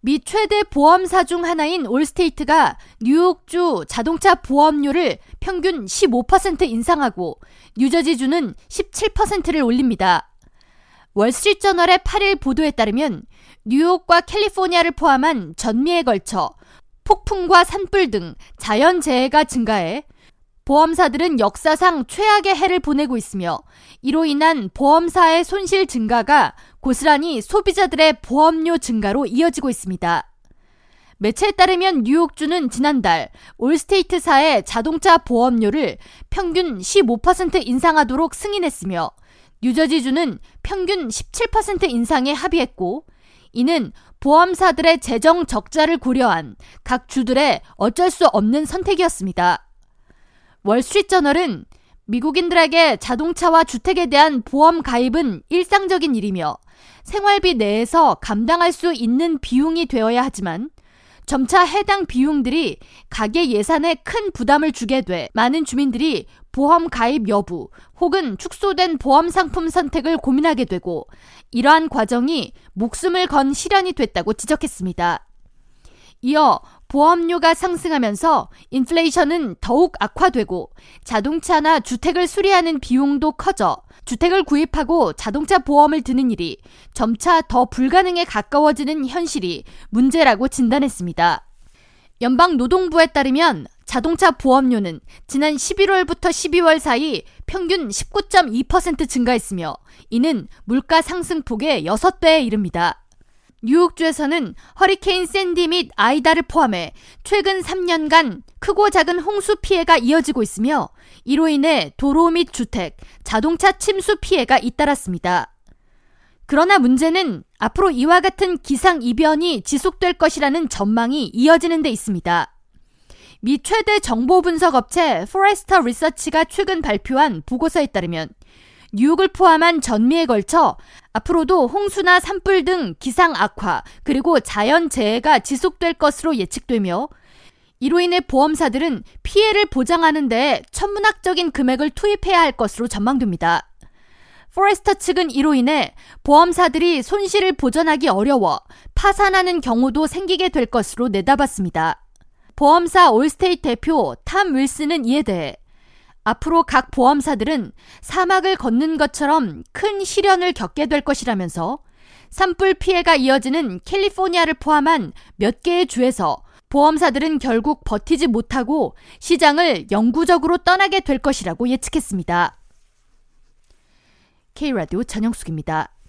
미 최대 보험사 중 하나인 올스테이트가 뉴욕주 자동차 보험료를 평균 15% 인상하고 뉴저지주는 17%를 올립니다. 월스트리트저널의 8일 보도에 따르면 뉴욕과 캘리포니아를 포함한 전미에 걸쳐 폭풍과 산불 등 자연재해가 증가해 보험사들은 역사상 최악의 해를 보내고 있으며 이로 인한 보험사의 손실 증가가 고스란히 소비자들의 보험료 증가로 이어지고 있습니다. 매체에 따르면 뉴욕주는 지난달 올스테이트사의 자동차 보험료를 평균 15% 인상하도록 승인했으며 뉴저지주는 평균 17% 인상에 합의했고 이는 보험사들의 재정 적자를 고려한 각 주들의 어쩔 수 없는 선택이었습니다. 월스트리트저널은 미국인들에게 자동차와 주택에 대한 보험 가입은 일상적인 일이며 생활비 내에서 감당할 수 있는 비용이 되어야 하지만 점차 해당 비용들이 가계 예산에 큰 부담을 주게 돼 많은 주민들이 보험 가입 여부 혹은 축소된 보험 상품 선택을 고민하게 되고 이러한 과정이 목숨을 건 실현이 됐다고 지적했습니다. 이어 보험료가 상승하면서 인플레이션은 더욱 악화되고 자동차나 주택을 수리하는 비용도 커져 주택을 구입하고 자동차 보험을 드는 일이 점차 더 불가능에 가까워지는 현실이 문제라고 진단했습니다. 연방 노동부에 따르면 자동차 보험료는 지난 11월부터 12월 사이 평균 19.2% 증가했으며 이는 물가 상승폭의 6배에 이릅니다. 뉴욕주에서는 허리케인 샌디 및 아이다를 포함해 최근 3년간 크고 작은 홍수 피해가 이어지고 있으며 이로 인해 도로 및 주택, 자동차 침수 피해가 잇따랐습니다. 그러나 문제는 앞으로 이와 같은 기상 이변이 지속될 것이라는 전망이 이어지는 데 있습니다. 미 최대 정보 분석 업체 포레스터 리서치가 최근 발표한 보고서에 따르면 뉴욕을 포함한 전미에 걸쳐 앞으로도 홍수나 산불 등 기상 악화 그리고 자연 재해가 지속될 것으로 예측되며 이로 인해 보험사들은 피해를 보장하는 데 천문학적인 금액을 투입해야 할 것으로 전망됩니다. 포레스터 측은 이로 인해 보험사들이 손실을 보전하기 어려워 파산하는 경우도 생기게 될 것으로 내다봤습니다. 보험사 올스테이트 대표 탐 윌슨은 이에 대해 앞으로 각 보험사들은 사막을 걷는 것처럼 큰 시련을 겪게 될 것이라면서 산불 피해가 이어지는 캘리포니아를 포함한 몇 개의 주에서 보험사들은 결국 버티지 못하고 시장을 영구적으로 떠나게 될 것이라고 예측했습니다. K라디오 전영숙입니다.